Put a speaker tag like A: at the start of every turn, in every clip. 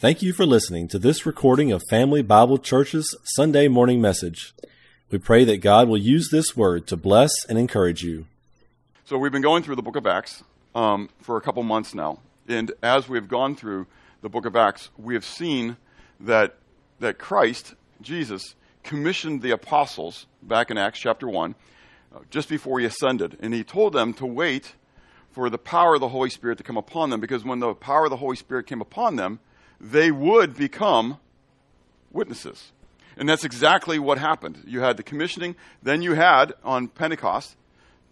A: Thank you for listening to this recording of Family Bible Church's Sunday morning message. We pray that God will use this word to bless and encourage you.
B: So, we've been going through the book of Acts um, for a couple months now. And as we've gone through the book of Acts, we have seen that, that Christ, Jesus, commissioned the apostles back in Acts chapter 1, uh, just before he ascended. And he told them to wait for the power of the Holy Spirit to come upon them, because when the power of the Holy Spirit came upon them, they would become witnesses. And that's exactly what happened. You had the commissioning, then you had on Pentecost,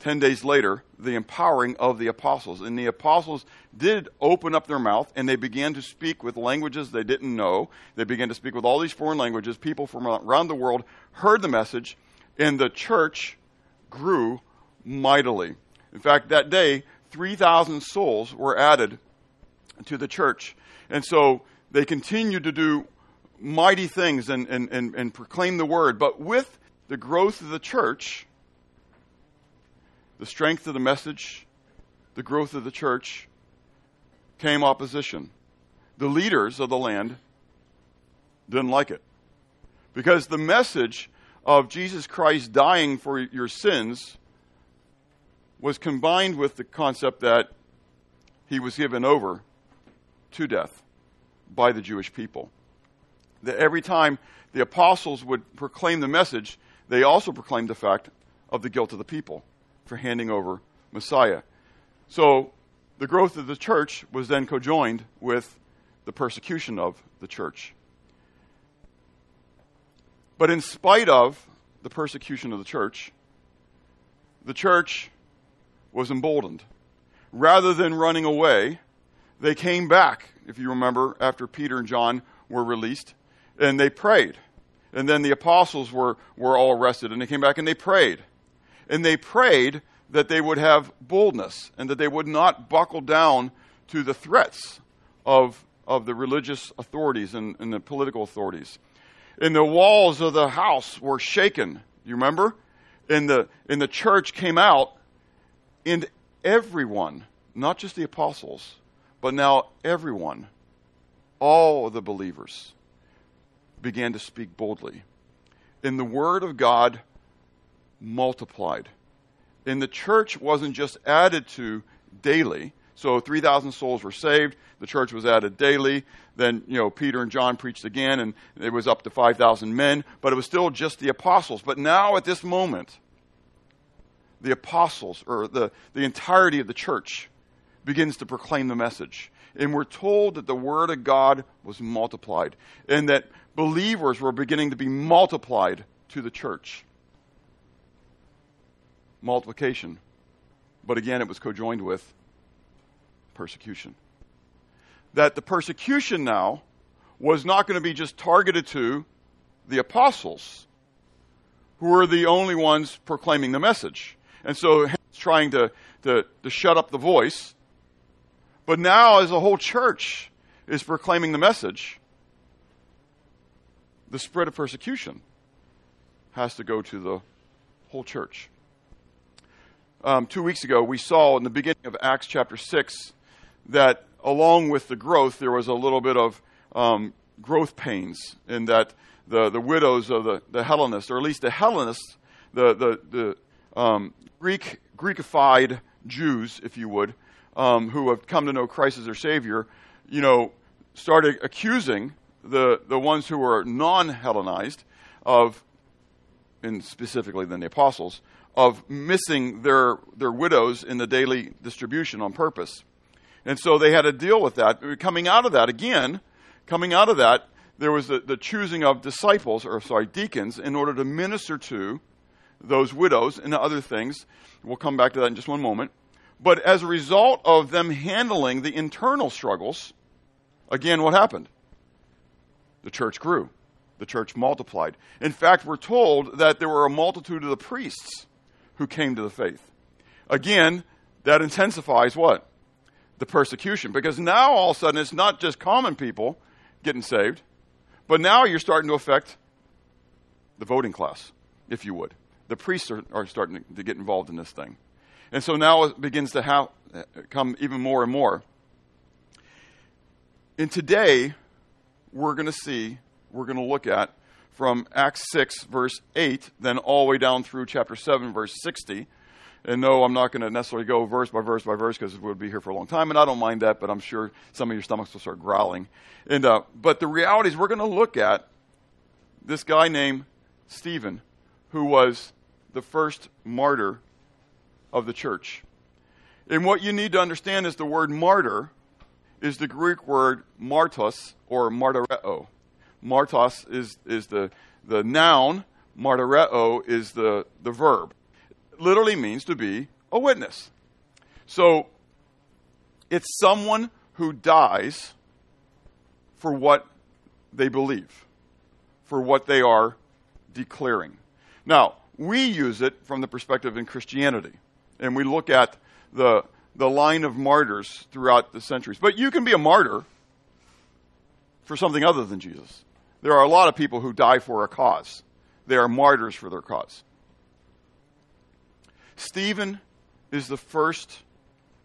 B: 10 days later, the empowering of the apostles. And the apostles did open up their mouth and they began to speak with languages they didn't know. They began to speak with all these foreign languages. People from around the world heard the message, and the church grew mightily. In fact, that day, 3,000 souls were added to the church. And so they continued to do mighty things and, and, and, and proclaim the word. But with the growth of the church, the strength of the message, the growth of the church, came opposition. The leaders of the land didn't like it. Because the message of Jesus Christ dying for your sins was combined with the concept that he was given over to death by the Jewish people. That every time the apostles would proclaim the message, they also proclaimed the fact of the guilt of the people for handing over Messiah. So the growth of the church was then cojoined with the persecution of the church. But in spite of the persecution of the church, the church was emboldened. Rather than running away, they came back, if you remember, after Peter and John were released, and they prayed. And then the apostles were, were all arrested, and they came back and they prayed. And they prayed that they would have boldness and that they would not buckle down to the threats of, of the religious authorities and, and the political authorities. And the walls of the house were shaken. You remember? And the, and the church came out, and everyone, not just the apostles, but now everyone, all the believers, began to speak boldly. And the word of God multiplied. And the church wasn't just added to daily. So 3,000 souls were saved. The church was added daily. Then, you know, Peter and John preached again, and it was up to 5,000 men. But it was still just the apostles. But now, at this moment, the apostles, or the, the entirety of the church, begins to proclaim the message. And we're told that the word of God was multiplied and that believers were beginning to be multiplied to the church. Multiplication. But again, it was cojoined with persecution. That the persecution now was not going to be just targeted to the apostles, who were the only ones proclaiming the message. And so, trying to, to, to shut up the voice but now, as the whole church is proclaiming the message, the spread of persecution has to go to the whole church. Um, two weeks ago, we saw in the beginning of Acts chapter 6 that along with the growth, there was a little bit of um, growth pains, in that the, the widows of the, the Hellenists, or at least the Hellenists, the, the, the um, Greek, Greekified Jews, if you would, um, who have come to know Christ as their Savior, you know, started accusing the, the ones who were non Hellenized of, and specifically then the apostles, of missing their, their widows in the daily distribution on purpose. And so they had to deal with that. Coming out of that, again, coming out of that, there was the, the choosing of disciples, or sorry, deacons, in order to minister to those widows and other things. We'll come back to that in just one moment. But as a result of them handling the internal struggles, again, what happened? The church grew. The church multiplied. In fact, we're told that there were a multitude of the priests who came to the faith. Again, that intensifies what? The persecution. Because now all of a sudden it's not just common people getting saved, but now you're starting to affect the voting class, if you would. The priests are, are starting to get involved in this thing. And so now it begins to come even more and more. And today, we're going to see, we're going to look at from Acts 6, verse 8, then all the way down through chapter 7, verse 60. And no, I'm not going to necessarily go verse by verse by verse because we'll be here for a long time, and I don't mind that, but I'm sure some of your stomachs will start growling. And uh, but the reality is, we're going to look at this guy named Stephen, who was the first martyr of the church. And what you need to understand is the word martyr is the Greek word martos or martyreo. Martos is, is the, the noun, martyreo is the, the verb. It literally means to be a witness. So it's someone who dies for what they believe, for what they are declaring. Now, we use it from the perspective in Christianity, and we look at the, the line of martyrs throughout the centuries. But you can be a martyr for something other than Jesus. There are a lot of people who die for a cause, they are martyrs for their cause. Stephen is the first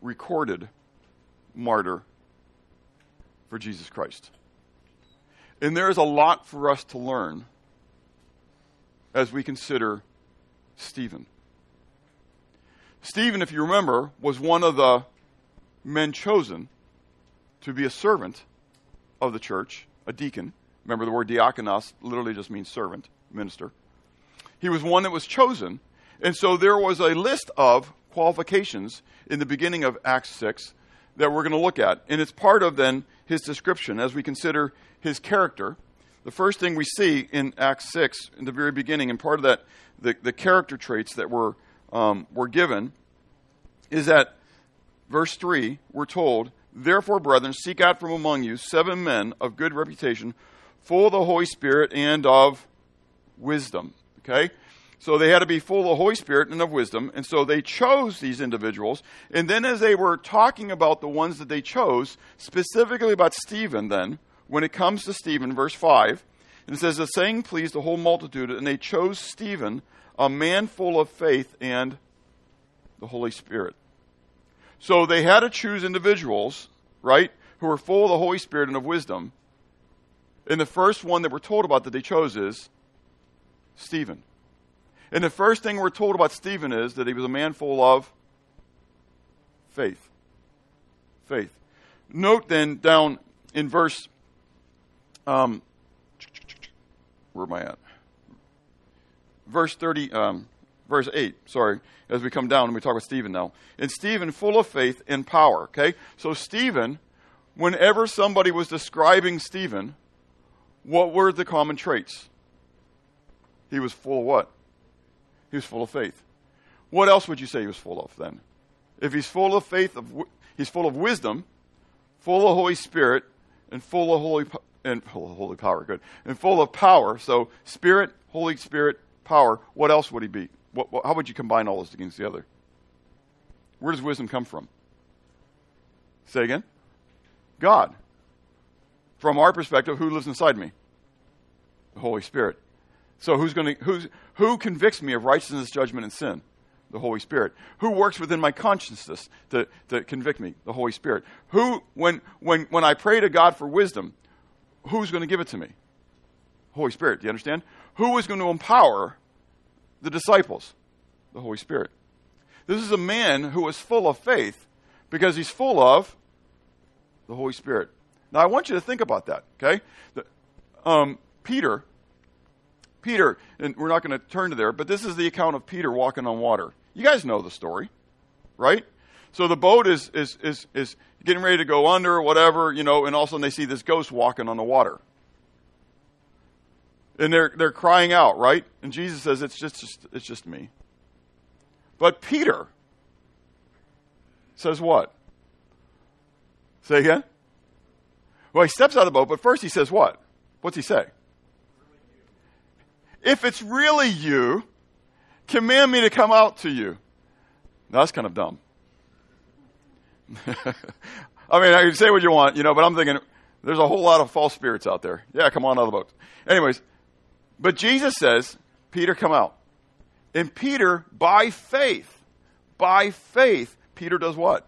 B: recorded martyr for Jesus Christ. And there is a lot for us to learn as we consider Stephen. Stephen, if you remember, was one of the men chosen to be a servant of the church, a deacon. Remember, the word diakonos literally just means servant, minister. He was one that was chosen. And so there was a list of qualifications in the beginning of Acts 6 that we're going to look at. And it's part of then his description as we consider his character. The first thing we see in Acts 6, in the very beginning, and part of that, the, the character traits that were, um, were given, is that, verse 3, we're told, Therefore, brethren, seek out from among you seven men of good reputation, full of the Holy Spirit and of wisdom. Okay? So they had to be full of the Holy Spirit and of wisdom. And so they chose these individuals. And then, as they were talking about the ones that they chose, specifically about Stephen, then, when it comes to Stephen, verse 5, and it says, The saying pleased the whole multitude, and they chose Stephen, a man full of faith and the Holy Spirit. So they had to choose individuals, right, who were full of the Holy Spirit and of wisdom. And the first one that we're told about that they chose is Stephen. And the first thing we're told about Stephen is that he was a man full of faith. Faith. Note then down in verse, um, where am I at? Verse 30, um, verse 8, sorry, as we come down and we talk about Stephen now. And Stephen, full of faith and power, okay? So Stephen, whenever somebody was describing Stephen, what were the common traits? He was full of what? He was full of faith. What else would you say he was full of then? If he's full of faith, of he's full of wisdom, full of Holy Spirit, and full of holy and full of holy power. Good, and full of power. So Spirit, Holy Spirit, power. What else would he be? What, what, how would you combine all this against the other? Where does wisdom come from? Say again. God. From our perspective, who lives inside me? The Holy Spirit. So who's going to who's who convicts me of righteousness, judgment, and sin? The Holy Spirit. Who works within my consciousness to, to convict me? The Holy Spirit. Who when when when I pray to God for wisdom, who's going to give it to me? Holy Spirit. Do you understand? Who is going to empower the disciples? The Holy Spirit. This is a man who is full of faith because he's full of the Holy Spirit. Now, I want you to think about that, okay? The, um, Peter Peter, and we're not going to turn to there, but this is the account of Peter walking on water. You guys know the story, right? So the boat is, is, is, is getting ready to go under, whatever, you know, and all of a sudden they see this ghost walking on the water. And they're, they're crying out, right? And Jesus says, it's just, just it's just me. But Peter says what? Say again? Well, he steps out of the boat, but first he says what? What's he say? If it's really you, command me to come out to you. Now, that's kind of dumb. I mean, I can say what you want, you know, but I'm thinking there's a whole lot of false spirits out there. Yeah, come on out of the boat. Anyways, but Jesus says, Peter, come out. And Peter, by faith, by faith, Peter does what?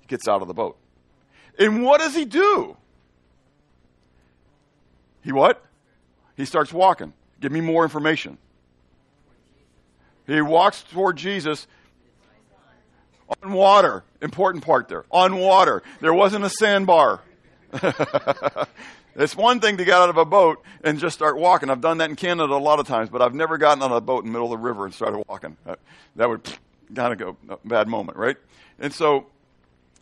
B: He gets out of the boat. And what does he do? He what? He starts walking. Give me more information. He walks toward Jesus on water. Important part there. On water. There wasn't a sandbar. it's one thing to get out of a boat and just start walking. I've done that in Canada a lot of times, but I've never gotten on a boat in the middle of the river and started walking. That, would kind of go bad moment, right? And so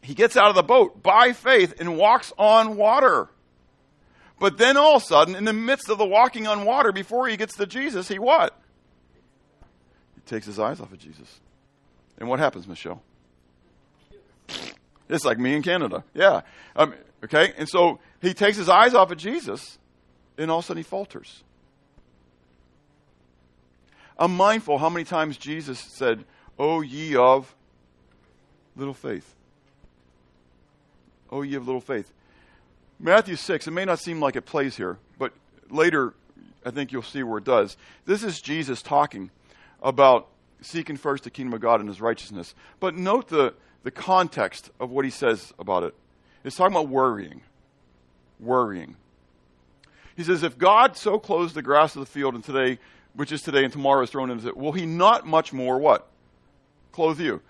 B: he gets out of the boat by faith and walks on water. But then all of a sudden, in the midst of the walking on water, before he gets to Jesus, he what? He takes his eyes off of Jesus. And what happens, Michelle? It's like me in Canada. Yeah. Um, okay? And so he takes his eyes off of Jesus, and all of a sudden he falters. I'm mindful how many times Jesus said, O ye of little faith. O ye of little faith. Matthew 6, it may not seem like it plays here, but later I think you'll see where it does. This is Jesus talking about seeking first the kingdom of God and his righteousness. But note the, the context of what he says about it. It's talking about worrying. Worrying. He says, If God so clothes the grass of the field and today, which is today and tomorrow is thrown into it, will he not much more what? Clothe you.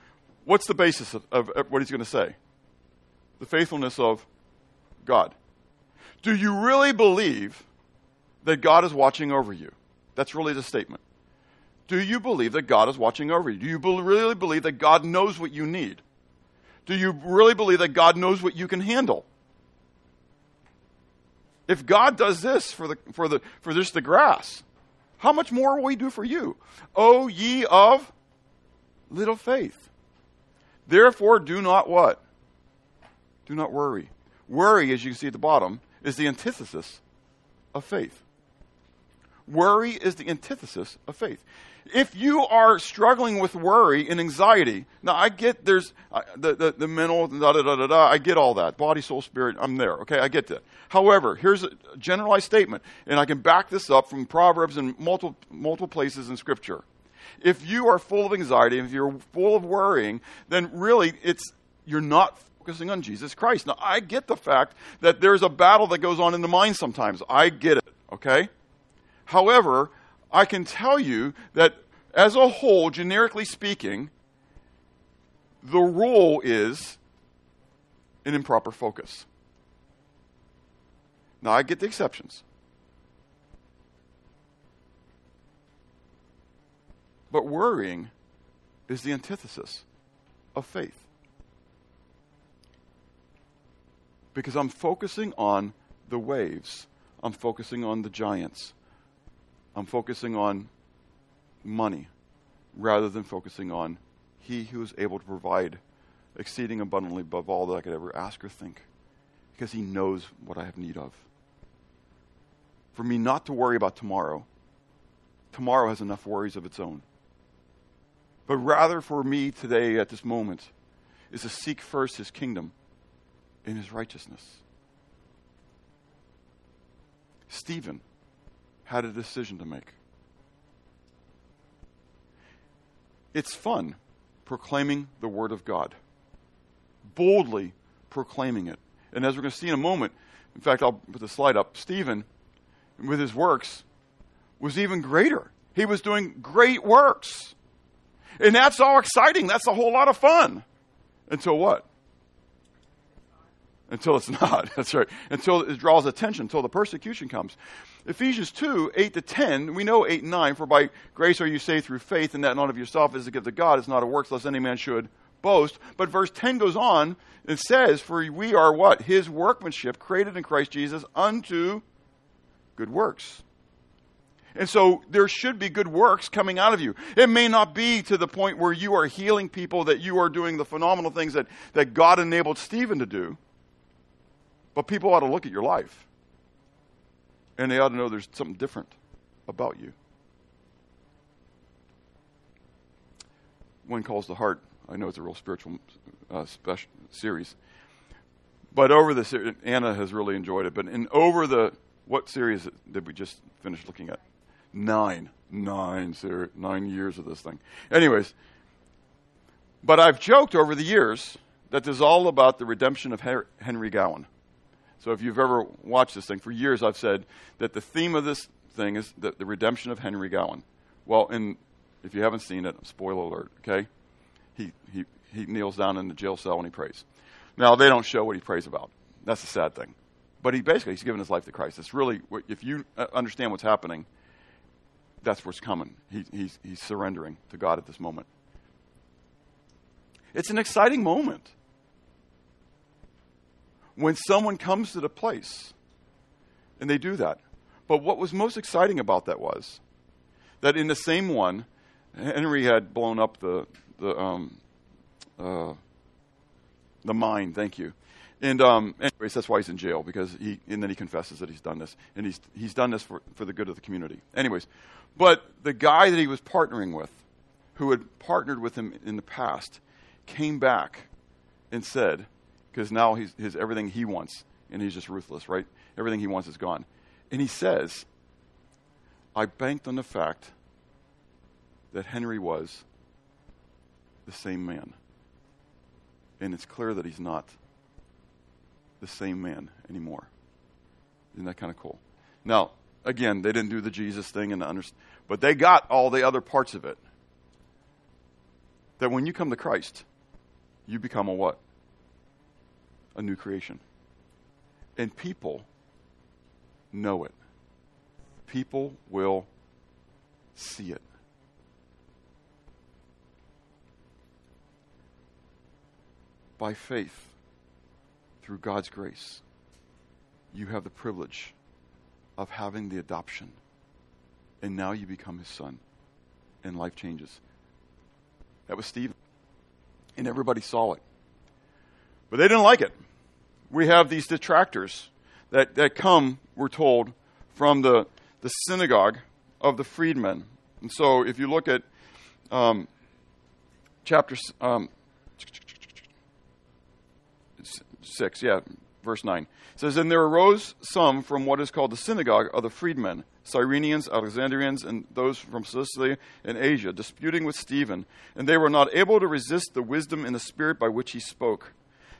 B: What's the basis of, of, of what he's going to say? The faithfulness of God. Do you really believe that God is watching over you? That's really the statement. Do you believe that God is watching over you? Do you really believe that God knows what you need? Do you really believe that God knows what you can handle? If God does this for the for the for this the grass, how much more will he do for you? O ye of little faith. Therefore do not what? Do not worry. Worry, as you can see at the bottom, is the antithesis of faith. Worry is the antithesis of faith. If you are struggling with worry and anxiety, now I get there's uh, the, the, the mental, da, da, da, da, da, I get all that. Body, soul, spirit, I'm there, okay? I get that. However, here's a generalized statement, and I can back this up from Proverbs and multiple, multiple places in Scripture. If you are full of anxiety, if you're full of worrying, then really it's, you're not focusing on Jesus Christ. Now, I get the fact that there's a battle that goes on in the mind sometimes. I get it, okay? However, I can tell you that as a whole, generically speaking, the rule is an improper focus. Now, I get the exceptions. But worrying is the antithesis of faith. Because I'm focusing on the waves, I'm focusing on the giants. I'm focusing on money rather than focusing on He who is able to provide exceeding abundantly above all that I could ever ask or think, because He knows what I have need of. For me not to worry about tomorrow, tomorrow has enough worries of its own. But rather for me today at this moment is to seek first His kingdom and His righteousness. Stephen had a decision to make. It's fun proclaiming the Word of God, boldly proclaiming it. And as we're going to see in a moment, in fact, I'll put the slide up. Stephen, with his works, was even greater. He was doing great works. And that's all exciting. That's a whole lot of fun. Until what? Until it's not. That's right. Until it draws attention, until the persecution comes. Ephesians 2, 8 to 10, we know 8 and 9, for by grace are you saved through faith, and that not of yourself is a gift of God, it's not a works, lest any man should boast. But verse 10 goes on and says, For we are what? His workmanship, created in Christ Jesus unto good works. And so there should be good works coming out of you. It may not be to the point where you are healing people, that you are doing the phenomenal things that, that God enabled Stephen to do. But people ought to look at your life and they ought to know there's something different about you. When Calls the Heart. I know it's a real spiritual uh, special series, but over the series, Anna has really enjoyed it. But in over the what series did we just finish looking at? Nine, nine, sir, nine years of this thing. Anyways, but I've joked over the years that this is all about the redemption of Henry Gowen. So if you've ever watched this thing, for years I've said that the theme of this thing is the, the redemption of Henry Gowen. Well, in, if you haven't seen it, spoiler alert, okay? He, he, he kneels down in the jail cell and he prays. Now, they don't show what he prays about. That's a sad thing. But he basically, he's given his life to Christ. It's really, if you uh, understand what's happening, that's what's coming. He, he's, he's surrendering to God at this moment. It's an exciting moment when someone comes to the place and they do that. But what was most exciting about that was that in the same one, Henry had blown up the the um, uh, the mine. Thank you. And um, anyways, that's why he's in jail because he and then he confesses that he's done this and he's he's done this for, for the good of the community. Anyways, but the guy that he was partnering with, who had partnered with him in the past, came back and said, because now he's his everything he wants and he's just ruthless, right? Everything he wants is gone. And he says, I banked on the fact that Henry was the same man. And it's clear that he's not the same man anymore. Isn't that kind of cool? Now, again, they didn't do the Jesus thing and the but they got all the other parts of it. That when you come to Christ, you become a what? A new creation. And people know it. People will see it. By faith, through God's grace, you have the privilege of having the adoption. And now you become his son. And life changes. That was Stephen. And everybody saw it. But they didn't like it. We have these detractors that, that come, we're told, from the, the synagogue of the freedmen. And so if you look at um, chapter um, 6, yeah, verse 9. It says, And there arose some from what is called the synagogue of the freedmen, Cyrenians, Alexandrians, and those from Cilicia and Asia, disputing with Stephen. And they were not able to resist the wisdom and the spirit by which he spoke.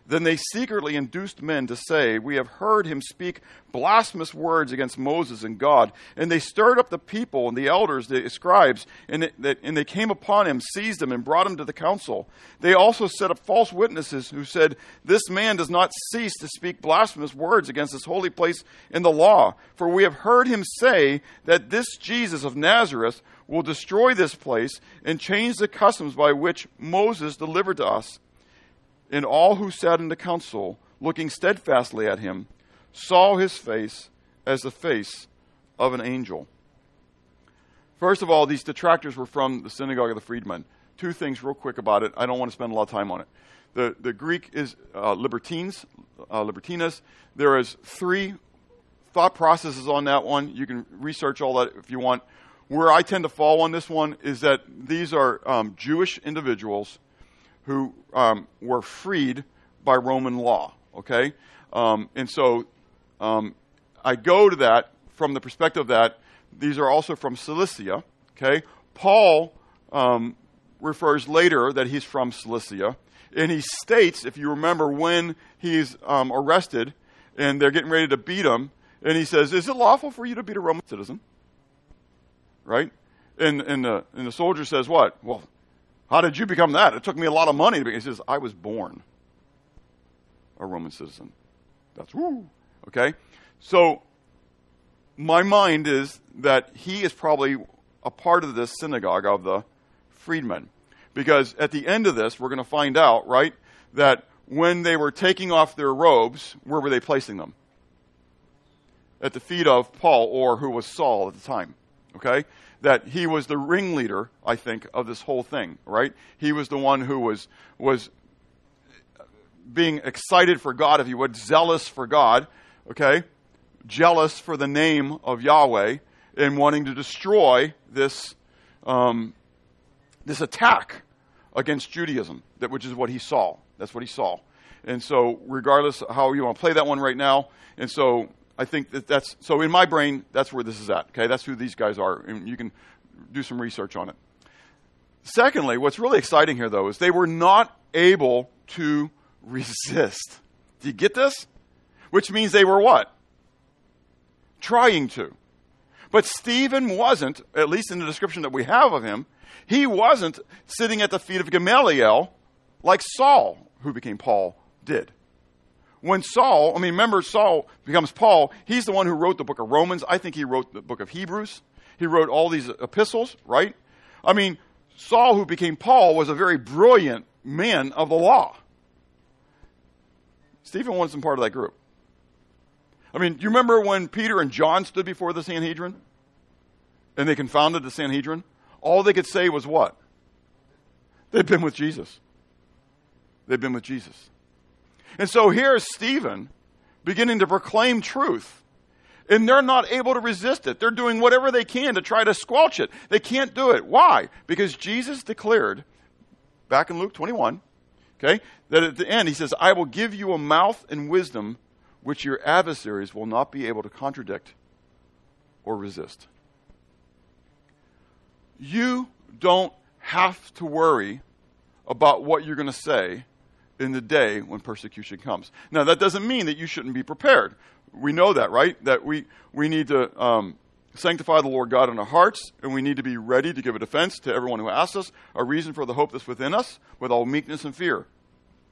B: Then they secretly induced men to say, We have heard him speak blasphemous words against Moses and God. And they stirred up the people and the elders, the scribes, and, and they came upon him, seized him, and brought him to the council. They also set up false witnesses who said, This man does not cease to speak blasphemous words against this holy place in the law. For we have heard him say that this Jesus of Nazareth will destroy this place and change the customs by which Moses delivered to us. And all who sat in the council, looking steadfastly at him, saw his face as the face of an angel. First of all, these detractors were from the synagogue of the freedmen. Two things, real quick, about it. I don't want to spend a lot of time on it. The, the Greek is uh, libertines, uh, libertinas. There is three thought processes on that one. You can research all that if you want. Where I tend to fall on this one is that these are um, Jewish individuals who um, were freed by Roman law. Okay, um, and so um, I go to that from the perspective that these are also from Cilicia. Okay, Paul um, refers later that he's from Cilicia, and he states, if you remember, when he's um, arrested and they're getting ready to beat him, and he says, "Is it lawful for you to beat a Roman citizen?" Right? And, and, the, and the soldier says, What? Well, how did you become that? It took me a lot of money to be. He says, I was born a Roman citizen. That's woo. Okay? So, my mind is that he is probably a part of this synagogue of the freedmen. Because at the end of this, we're going to find out, right, that when they were taking off their robes, where were they placing them? At the feet of Paul, or who was Saul at the time. Okay? that he was the ringleader, I think, of this whole thing, right? He was the one who was, was being excited for God, if you would, zealous for God, okay? Jealous for the name of Yahweh and wanting to destroy this, um, this attack against Judaism, that, which is what he saw. That's what he saw. And so, regardless how you want to play that one right now, and so I think that that's so in my brain, that's where this is at. Okay, that's who these guys are, and you can do some research on it. Secondly, what's really exciting here, though, is they were not able to resist. Do you get this? which means they were what? Trying to. But Stephen wasn't, at least in the description that we have of him, he wasn't sitting at the feet of Gamaliel like Saul, who became Paul, did. When Saul, I mean, remember Saul becomes Paul, he's the one who wrote the book of Romans. I think he wrote the book of Hebrews. He wrote all these epistles, right? I mean, Saul, who became Paul, was a very brilliant man of the law. Stephen wasn't part of that group. I mean, do you remember when Peter and John stood before the Sanhedrin? And they confounded the Sanhedrin? All they could say was what? They'd been with Jesus. They'd been with Jesus. And so here's Stephen beginning to proclaim truth. And they're not able to resist it. They're doing whatever they can to try to squelch it. They can't do it. Why? Because Jesus declared back in Luke 21, okay, that at the end he says, I will give you a mouth and wisdom which your adversaries will not be able to contradict or resist. You don't have to worry about what you're going to say in the day when persecution comes. Now, that doesn't mean that you shouldn't be prepared. We know that, right? That we, we need to um, sanctify the Lord God in our hearts, and we need to be ready to give a defense to everyone who asks us, a reason for the hope that's within us, with all meekness and fear.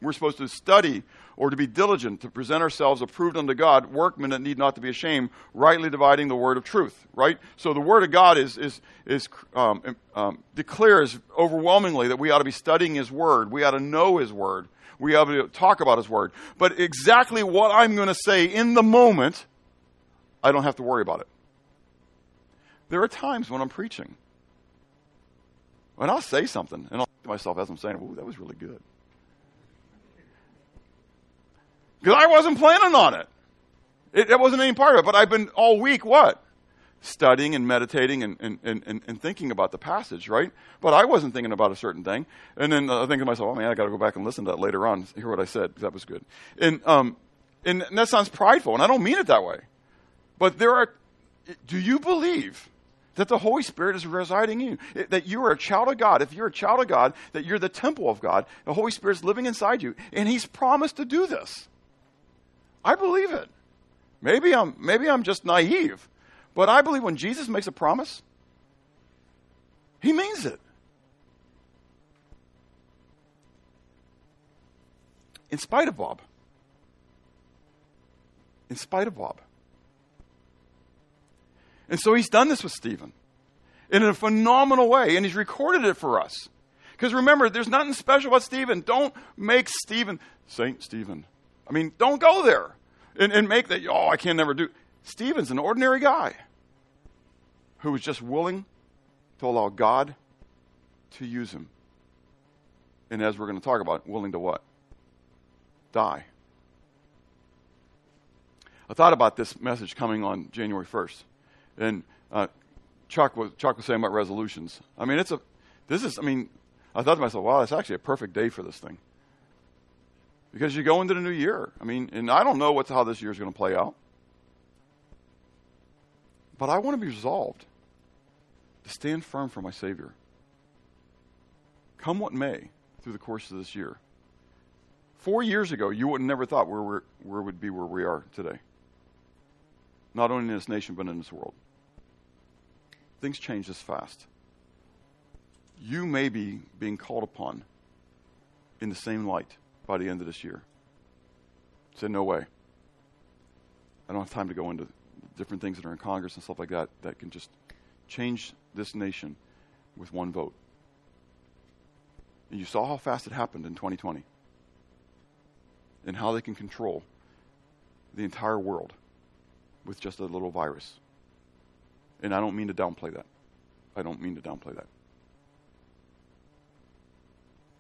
B: We're supposed to study or to be diligent to present ourselves approved unto God, workmen that need not to be ashamed, rightly dividing the word of truth. Right. So the word of God is is is um, um, declares overwhelmingly that we ought to be studying His word. We ought to know His word. We ought to talk about His word. But exactly what I'm going to say in the moment, I don't have to worry about it. There are times when I'm preaching, and I'll say something, and I'll think to myself as I'm saying, "Ooh, that was really good." Because I wasn't planning on it. it. It wasn't any part of it. But I've been all week, what? Studying and meditating and, and, and, and thinking about the passage, right? But I wasn't thinking about a certain thing. And then I think to myself, oh man, I got to go back and listen to that later on, hear what I said, because that was good. And, um, and that sounds prideful, and I don't mean it that way. But there are, do you believe that the Holy Spirit is residing in you, that you are a child of God. If you're a child of God, that you're the temple of God, the Holy Spirit is living inside you, and He's promised to do this. I believe it. Maybe I'm, maybe I'm just naive, but I believe when Jesus makes a promise, he means it. In spite of Bob. In spite of Bob. And so he's done this with Stephen in a phenomenal way, and he's recorded it for us. Because remember, there's nothing special about Stephen. Don't make Stephen Saint Stephen. I mean, don't go there and, and make that, oh, I can never do. Stephen's an ordinary guy who was just willing to allow God to use him. And as we're going to talk about, willing to what? Die. I thought about this message coming on January 1st. And uh, Chuck, was, Chuck was saying about resolutions. I mean, it's a, this is, I mean, I thought to myself, wow, it's actually a perfect day for this thing because you go into the new year. I mean, and I don't know what's, how this year is going to play out. But I want to be resolved to stand firm for my Savior. Come what may through the course of this year. Four years ago, you would have never thought where, we're, where would be where we are today. Not only in this nation, but in this world. Things change this fast. You may be being called upon in the same light by the end of this year. Said, no way. I don't have time to go into different things that are in Congress and stuff like that that can just change this nation with one vote. And you saw how fast it happened in 2020 and how they can control the entire world with just a little virus. And I don't mean to downplay that. I don't mean to downplay that.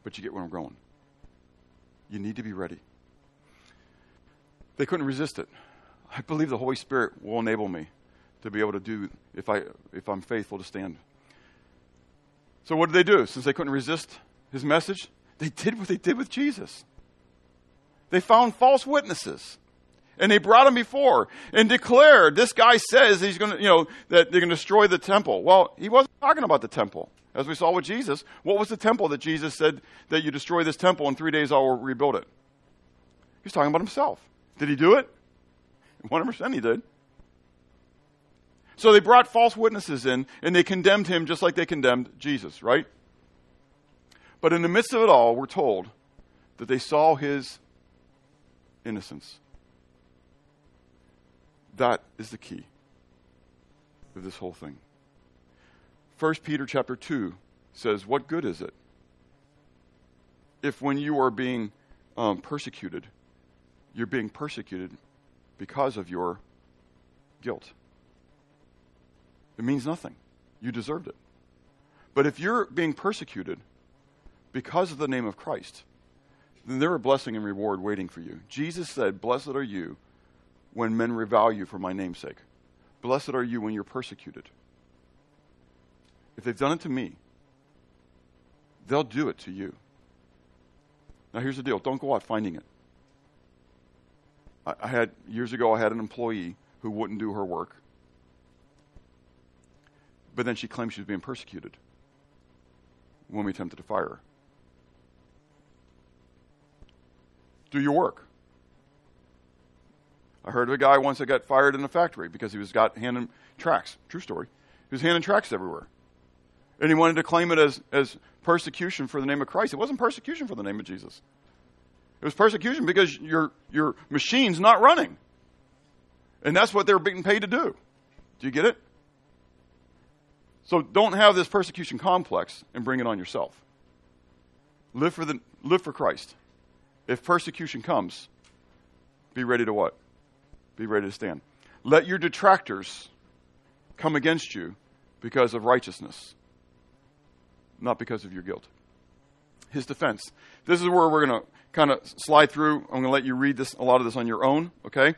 B: But you get where I'm going. You need to be ready. They couldn't resist it. I believe the Holy Spirit will enable me to be able to do if I if I'm faithful to stand. So what did they do? Since they couldn't resist his message, they did what they did with Jesus. They found false witnesses. And they brought him before and declared, this guy says he's going to, you know, that they're going to destroy the temple. Well, he wasn't talking about the temple. As we saw with Jesus, what was the temple that Jesus said that you destroy this temple in three days I will rebuild it? He's talking about himself. Did he do it? 100% he did. So they brought false witnesses in and they condemned him just like they condemned Jesus, right? But in the midst of it all, we're told that they saw his innocence. That is the key of this whole thing. 1 Peter chapter 2 says, What good is it if when you are being um, persecuted, you're being persecuted because of your guilt? It means nothing. You deserved it. But if you're being persecuted because of the name of Christ, then there are blessing and reward waiting for you. Jesus said, Blessed are you when men revile you for my name's sake. Blessed are you when you're persecuted. If they've done it to me, they'll do it to you. Now, here's the deal don't go out finding it. I, had, years ago, I had an employee who wouldn't do her work, but then she claimed she was being persecuted when we attempted to fire her. Do your work. I heard of a guy once that got fired in a factory because he was got handing tracts. True story. He was handing tracts everywhere. And he wanted to claim it as, as persecution for the name of Christ. It wasn't persecution for the name of Jesus. It was persecution because your, your machine's not running. And that's what they're being paid to do. Do you get it? So don't have this persecution complex and bring it on yourself. Live for, the, live for Christ. If persecution comes, be ready to what? Be ready to stand. Let your detractors come against you because of righteousness, not because of your guilt. His defense. This is where we're going to kind of slide through. I'm going to let you read this a lot of this on your own, okay?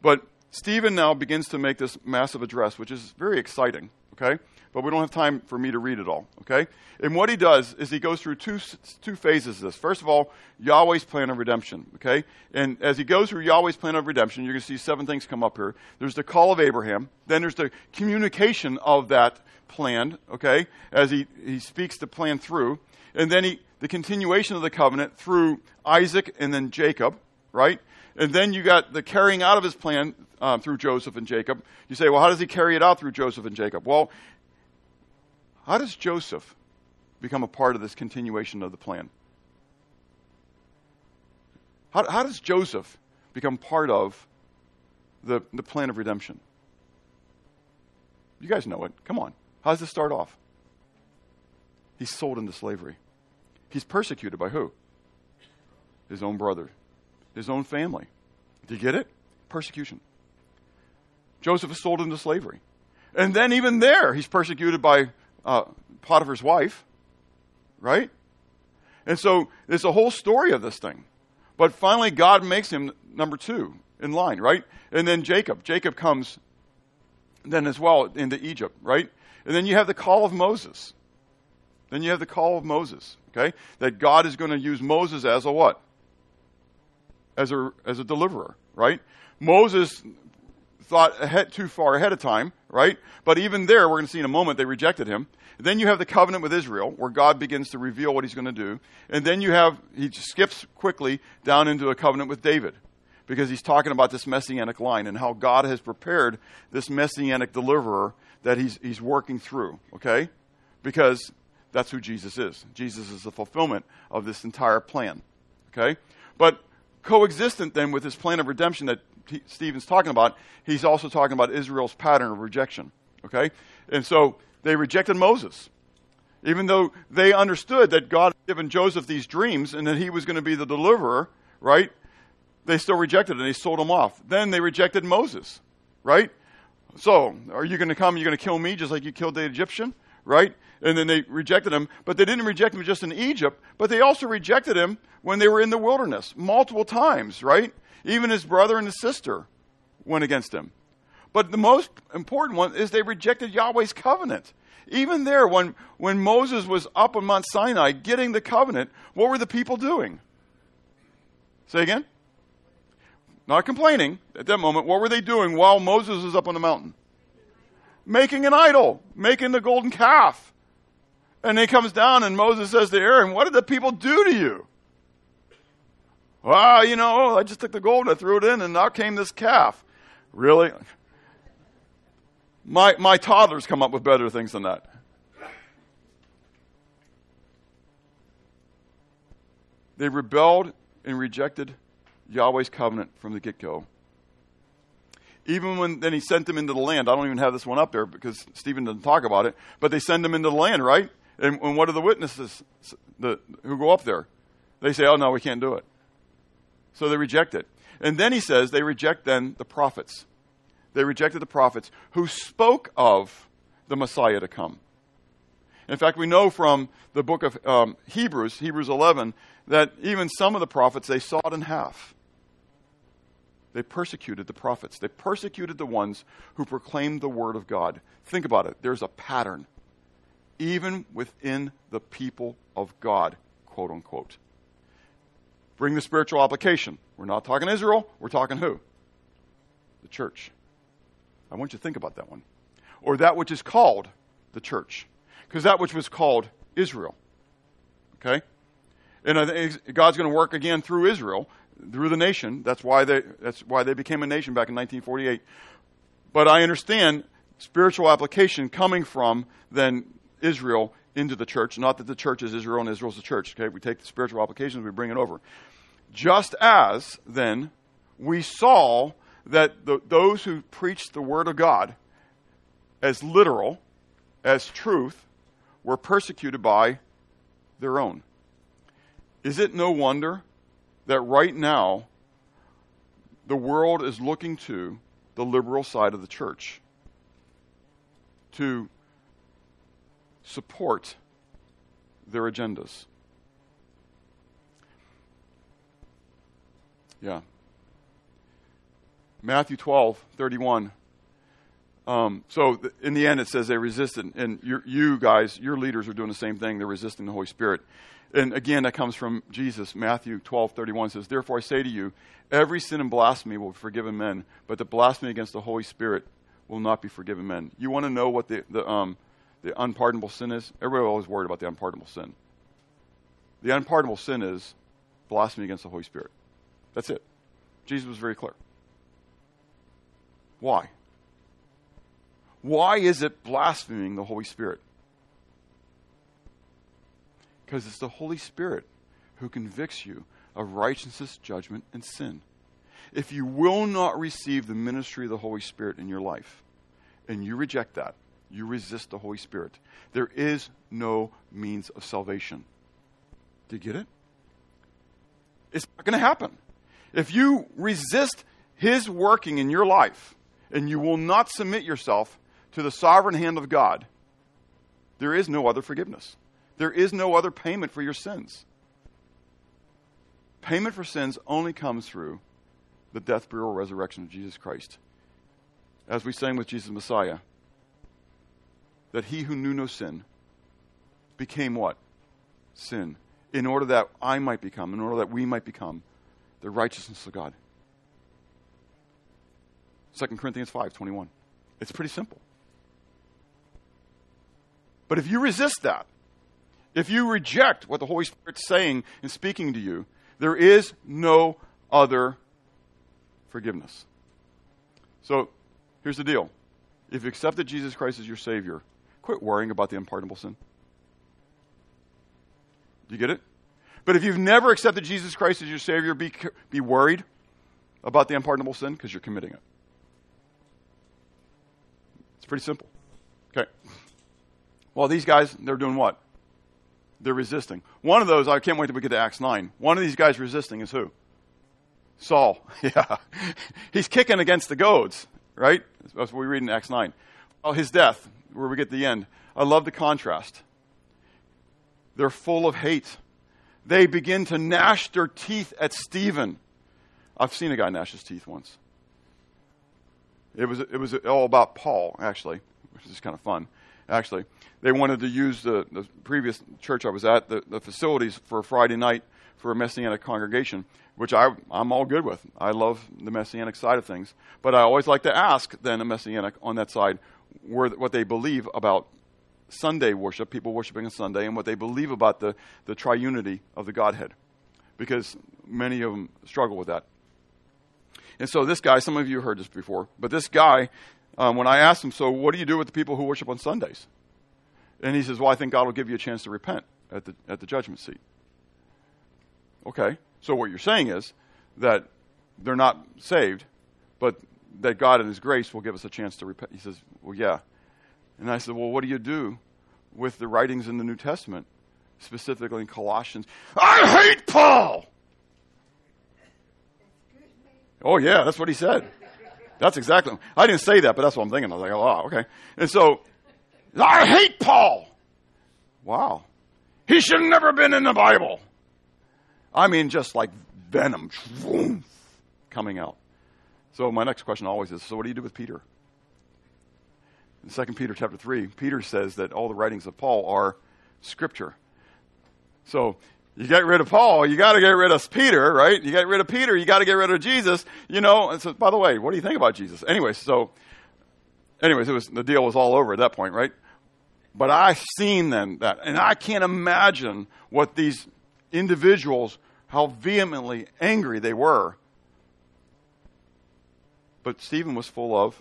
B: But Stephen now begins to make this massive address, which is very exciting, okay? But we don't have time for me to read it all, okay? And what he does is he goes through two, two phases of this. First of all, Yahweh's plan of redemption, okay? And as he goes through Yahweh's plan of redemption, you're going to see seven things come up here. There's the call of Abraham, then there's the communication of that plan, okay, as he, he speaks the plan through. And then he, the continuation of the covenant through Isaac and then Jacob, right? And then you got the carrying out of his plan um, through Joseph and Jacob. You say, well, how does he carry it out through Joseph and Jacob? Well, how does Joseph become a part of this continuation of the plan? How, how does Joseph become part of the, the plan of redemption? You guys know it. Come on. How does this start off? He's sold into slavery. He's persecuted by who? His own brother, his own family. Do you get it? Persecution. Joseph is sold into slavery. And then, even there, he's persecuted by uh, Potiphar's wife, right? And so there's a whole story of this thing. But finally, God makes him number two in line, right? And then Jacob. Jacob comes then as well into Egypt, right? And then you have the call of Moses. Then you have the call of Moses, okay? That God is going to use Moses as a what? As a, as a deliverer, right? Moses thought ahead, too far ahead of time, right? But even there, we're going to see in a moment, they rejected him. Then you have the covenant with Israel, where God begins to reveal what he's going to do. And then you have, he skips quickly down into a covenant with David, because he's talking about this messianic line and how God has prepared this messianic deliverer that he's, he's working through, okay? Because that's who Jesus is. Jesus is the fulfillment of this entire plan, okay? But coexistent then with this plan of redemption that Stephen's talking about, he's also talking about Israel's pattern of rejection. Okay? And so they rejected Moses. Even though they understood that God had given Joseph these dreams and that he was going to be the deliverer, right? They still rejected and they sold him off. Then they rejected Moses, right? So, are you going to come? You're going to kill me just like you killed the Egyptian, right? And then they rejected him. But they didn't reject him just in Egypt, but they also rejected him when they were in the wilderness multiple times, right? Even his brother and his sister went against him. But the most important one is they rejected Yahweh's covenant. Even there, when, when Moses was up on Mount Sinai getting the covenant, what were the people doing? Say again? Not complaining at that moment. What were they doing while Moses was up on the mountain? Making an idol, making the golden calf. And he comes down and Moses says to Aaron, What did the people do to you? Well, you know, I just took the gold and I threw it in, and out came this calf. Really? My, my toddlers come up with better things than that. They rebelled and rejected Yahweh's covenant from the get go. Even when then he sent them into the land. I don't even have this one up there because Stephen doesn't talk about it. But they send them into the land, right? And, and what are the witnesses the, who go up there? They say, "Oh no, we can't do it." So they reject it. And then he says they reject then the prophets. They rejected the prophets who spoke of the Messiah to come. In fact, we know from the book of um, Hebrews, Hebrews 11, that even some of the prophets they sawed in half. They persecuted the prophets. They persecuted the ones who proclaimed the word of God. Think about it. There's a pattern, even within the people of God, quote unquote. Bring the spiritual application. We're not talking Israel, we're talking who? The church. I want you to think about that one. Or that which is called the church. Because that which was called Israel. Okay? And God's going to work again through Israel, through the nation. That's why they, that's why they became a nation back in 1948. But I understand spiritual application coming from then Israel into the church. Not that the church is Israel and Israel is the church. Okay, we take the spiritual applications, we bring it over. Just as then we saw that the, those who preached the word of God as literal, as truth, were persecuted by their own. Is it no wonder that right now the world is looking to the liberal side of the church to support their agendas? Yeah. Matthew 12, 31. Um, so th- in the end, it says they resisted. And you guys, your leaders are doing the same thing. They're resisting the Holy Spirit. And again, that comes from Jesus. Matthew 12, 31 says, Therefore I say to you, every sin and blasphemy will be forgiven men, but the blasphemy against the Holy Spirit will not be forgiven men. You want to know what the, the, um, the unpardonable sin is? Everybody always worried about the unpardonable sin. The unpardonable sin is blasphemy against the Holy Spirit. That's it. Jesus was very clear. Why? Why is it blaspheming the Holy Spirit? Because it's the Holy Spirit who convicts you of righteousness, judgment, and sin. If you will not receive the ministry of the Holy Spirit in your life, and you reject that, you resist the Holy Spirit, there is no means of salvation. Do you get it? It's not going to happen. If you resist His working in your life, and you will not submit yourself to the sovereign hand of God, there is no other forgiveness. There is no other payment for your sins. Payment for sins only comes through the death, burial, resurrection of Jesus Christ. As we sang with Jesus Messiah, that he who knew no sin became what? Sin. In order that I might become, in order that we might become the righteousness of God. 2 Corinthians 5 21. It's pretty simple. But if you resist that, if you reject what the Holy Spirit's saying and speaking to you, there is no other forgiveness. So here's the deal if you accepted Jesus Christ as your Savior, quit worrying about the unpardonable sin. Do you get it? But if you've never accepted Jesus Christ as your Savior, be, be worried about the unpardonable sin because you're committing it. It's pretty simple. Okay. Well, these guys, they're doing what? They're resisting. One of those, I can't wait till we get to Acts 9. One of these guys resisting is who? Saul. Yeah. He's kicking against the goads, right? That's what we read in Acts 9. Oh, his death, where we get the end. I love the contrast. They're full of hate. They begin to gnash their teeth at Stephen. I've seen a guy gnash his teeth once. It was, it was all about Paul, actually, which is kind of fun, actually they wanted to use the, the previous church I was at, the, the facilities for a Friday night for a Messianic congregation, which I, I'm all good with. I love the Messianic side of things. But I always like to ask then a Messianic on that side where, what they believe about Sunday worship, people worshiping on Sunday, and what they believe about the, the triunity of the Godhead. Because many of them struggle with that. And so this guy, some of you heard this before, but this guy, um, when I asked him, so what do you do with the people who worship on Sundays? And he says, well, I think God will give you a chance to repent at the, at the judgment seat. Okay, so what you're saying is that they're not saved, but that God in His grace will give us a chance to repent. He says, well, yeah. And I said, well, what do you do with the writings in the New Testament, specifically in Colossians? I hate Paul! Oh, yeah, that's what he said. That's exactly. I didn't say that, but that's what I'm thinking. I was like, oh, okay. And so, I hate Paul. Wow. He should have never been in the Bible. I mean, just like venom coming out. So my next question always is, so what do you do with Peter? In 2 Peter chapter 3, Peter says that all the writings of Paul are scripture. So you get rid of Paul, you got to get rid of Peter, right? You get rid of Peter, you got to get rid of Jesus. You know, and so by the way, what do you think about Jesus? Anyway, so anyways, it was the deal was all over at that point, right? But I've seen then that, and I can't imagine what these individuals, how vehemently angry they were. But Stephen was full of,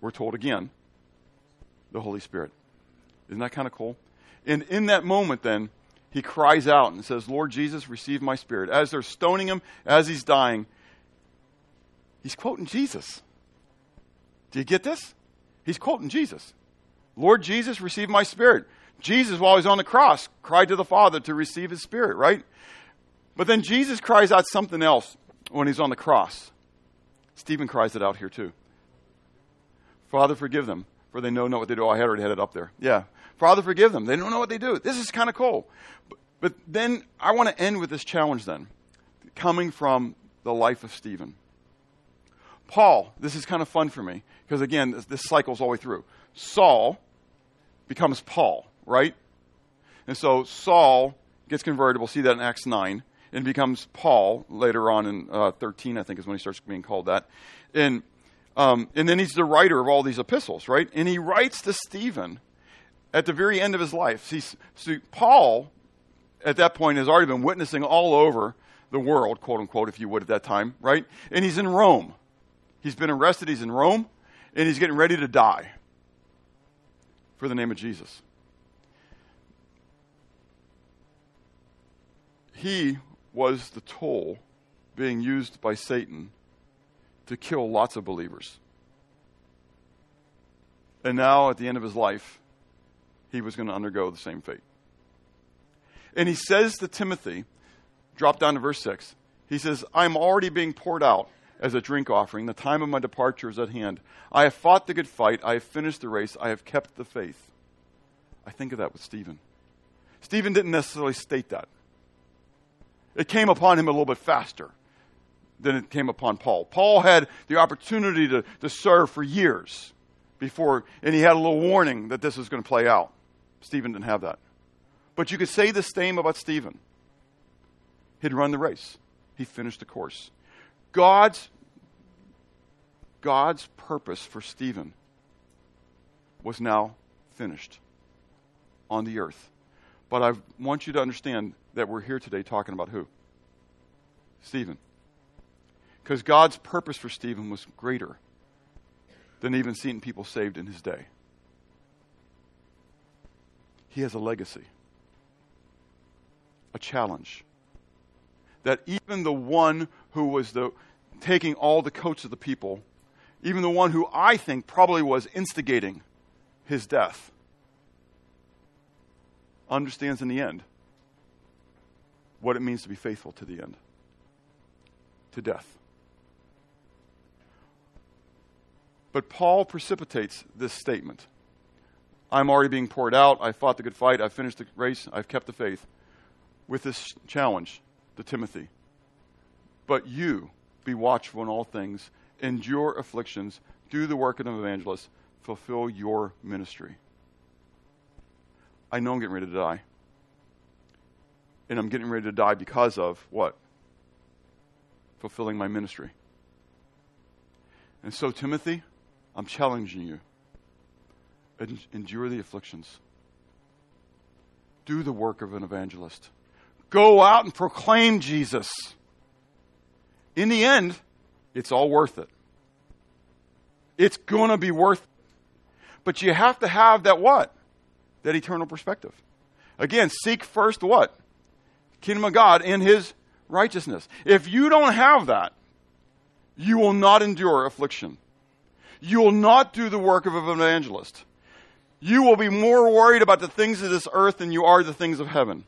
B: we're told again, the Holy Spirit. Isn't that kind of cool? And in that moment, then, he cries out and says, Lord Jesus, receive my spirit. As they're stoning him, as he's dying, he's quoting Jesus. Do you get this? He's quoting Jesus. Lord Jesus, receive my spirit. Jesus, while he's on the cross, cried to the Father to receive his spirit, right? But then Jesus cries out something else when he's on the cross. Stephen cries it out here too. Father, forgive them, for they know not what they do. Oh, I had already had it up there. Yeah. Father, forgive them. They don't know what they do. This is kind of cool. But, but then I want to end with this challenge then, coming from the life of Stephen. Paul, this is kind of fun for me, because again, this, this cycles all the way through. Saul becomes Paul, right? And so Saul gets converted. We'll see that in Acts 9 and becomes Paul later on in uh, 13, I think is when he starts being called that. And, um, and then he's the writer of all these epistles, right? And he writes to Stephen at the very end of his life. See, see, Paul, at that point, has already been witnessing all over the world, quote unquote, if you would, at that time, right? And he's in Rome. He's been arrested, he's in Rome, and he's getting ready to die for the name of Jesus. He was the tool being used by Satan to kill lots of believers. And now, at the end of his life, he was going to undergo the same fate. And he says to Timothy, drop down to verse 6, he says, I'm already being poured out as a drink offering. The time of my departure is at hand. I have fought the good fight. I have finished the race. I have kept the faith. I think of that with Stephen. Stephen didn't necessarily state that. It came upon him a little bit faster than it came upon Paul. Paul had the opportunity to, to serve for years before, and he had a little warning that this was going to play out. Stephen didn't have that. But you could say the same about Stephen. He'd run the race, he finished the course. God's, God's purpose for Stephen was now finished on the earth. But I want you to understand that we're here today talking about who? Stephen. Because God's purpose for Stephen was greater than even seeing people saved in his day. He has a legacy, a challenge. That even the one who was the, taking all the coats of the people, even the one who I think probably was instigating his death, understands in the end what it means to be faithful to the end, to death. But Paul precipitates this statement I'm already being poured out. I fought the good fight. I've finished the race. I've kept the faith. With this challenge to Timothy. But you be watchful in all things, endure afflictions, do the work of an evangelist, fulfill your ministry. I know I'm getting ready to die and I'm getting ready to die because of what? Fulfilling my ministry. And so, Timothy, I'm challenging you. Endure the afflictions. Do the work of an evangelist. Go out and proclaim Jesus. In the end, it's all worth it. It's going to be worth it. But you have to have that what? That eternal perspective. Again, seek first what? Kingdom of God in his righteousness. If you don't have that, you will not endure affliction. You will not do the work of an evangelist. You will be more worried about the things of this earth than you are the things of heaven.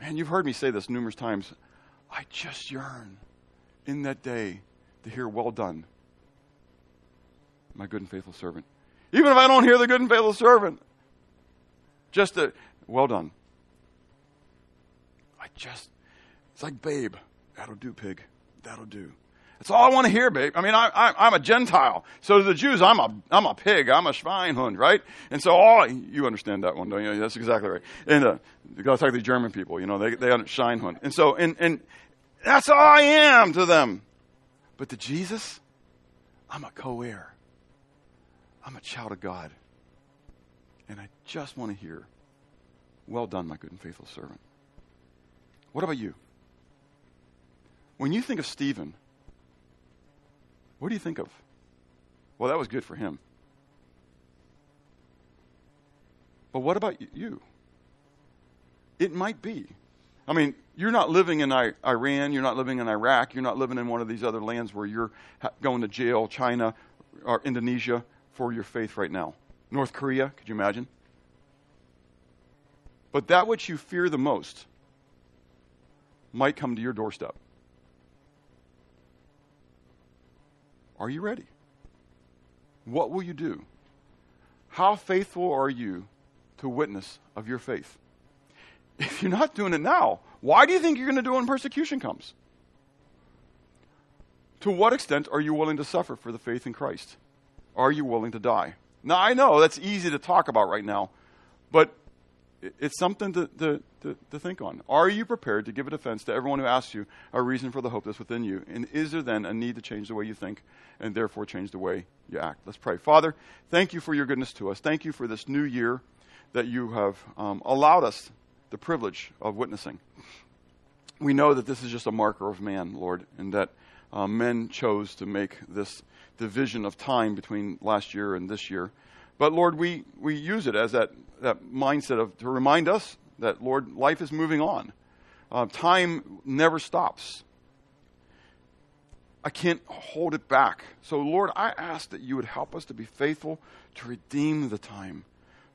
B: Man, you've heard me say this numerous times. I just yearn in that day to hear, Well done, my good and faithful servant. Even if I don't hear the good and faithful servant, just a, Well done. I just, it's like, Babe, that'll do, pig. That'll do. That's all I want to hear, babe. I mean, I, am a Gentile. So to the Jews, I'm a, I'm a pig. I'm a Schweinhund, right? And so all, you understand that one, don't you? That's exactly right. And, uh, talk to the German people, you know, they, they understand Schweinhund. And so, and, and that's all I am to them. But to Jesus, I'm a co-heir. I'm a child of God. And I just want to hear, well done, my good and faithful servant. What about you? When you think of Stephen, what do you think of? Well, that was good for him. But what about you? It might be. I mean, you're not living in Iran, you're not living in Iraq, you're not living in one of these other lands where you're going to jail, China or Indonesia, for your faith right now. North Korea, could you imagine? But that which you fear the most might come to your doorstep. Are you ready? What will you do? How faithful are you to witness of your faith? If you're not doing it now, why do you think you're going to do it when persecution comes? To what extent are you willing to suffer for the faith in Christ? Are you willing to die? Now, I know that's easy to talk about right now, but it's something to, to, to, to, think on. Are you prepared to give a defense to everyone who asks you a reason for the hope that's within you? And is there then a need to change the way you think and therefore change the way you act? Let's pray. Father, thank you for your goodness to us. Thank you for this new year that you have um, allowed us the privilege of witnessing. We know that this is just a marker of man, Lord, and that uh, men chose to make this division of time between last year and this year. But Lord, we, we use it as that, that mindset of to remind us that, Lord, life is moving on. Uh, time never stops. I can't hold it back. So, Lord, I ask that you would help us to be faithful to redeem the time,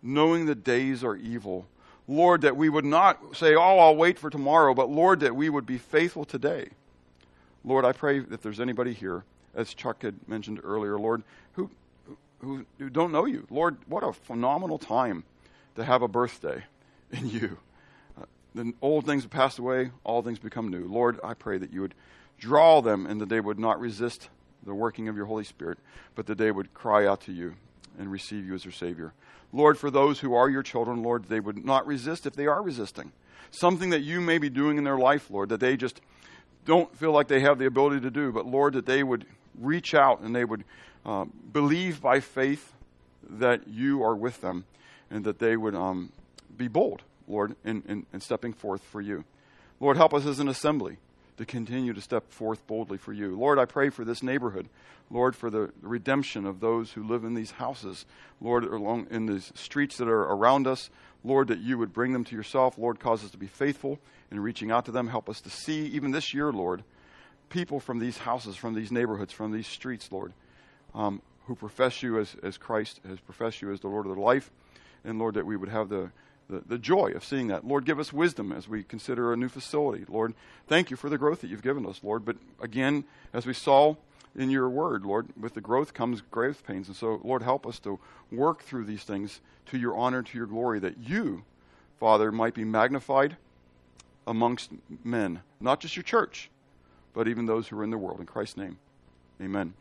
B: knowing the days are evil. Lord, that we would not say, oh, I'll wait for tomorrow, but Lord, that we would be faithful today. Lord, I pray that there's anybody here, as Chuck had mentioned earlier, Lord, who, who, don't know you. Lord, what a phenomenal time to have a birthday in you. Uh, the old things have passed away, all things become new. Lord, I pray that you would draw them and that they would not resist the working of your Holy Spirit, but that they would cry out to you and receive you as their Savior. Lord, for those who are your children, Lord, they would not resist if they are resisting. Something that you may be doing in their life, Lord, that they just don't feel like they have the ability to do, but Lord, that they would reach out and they would uh, believe by faith that you are with them and that they would um, be bold, Lord, in, in, in stepping forth for you. Lord, help us as an assembly to continue to step forth boldly for you. Lord, I pray for this neighborhood. Lord, for the redemption of those who live in these houses. Lord, along in the streets that are around us. Lord, that you would bring them to yourself. Lord, cause us to be faithful in reaching out to them. Help us to see, even this year, Lord, people from these houses, from these neighborhoods, from these streets, Lord, um, who profess you as, as Christ, has professed you as the Lord of their life. And Lord, that we would have the the, the joy of seeing that. Lord, give us wisdom as we consider a new facility. Lord, thank you for the growth that you've given us, Lord. But again, as we saw in your word, Lord, with the growth comes growth pains. And so, Lord, help us to work through these things to your honor, to your glory, that you, Father, might be magnified amongst men, not just your church, but even those who are in the world. In Christ's name, amen.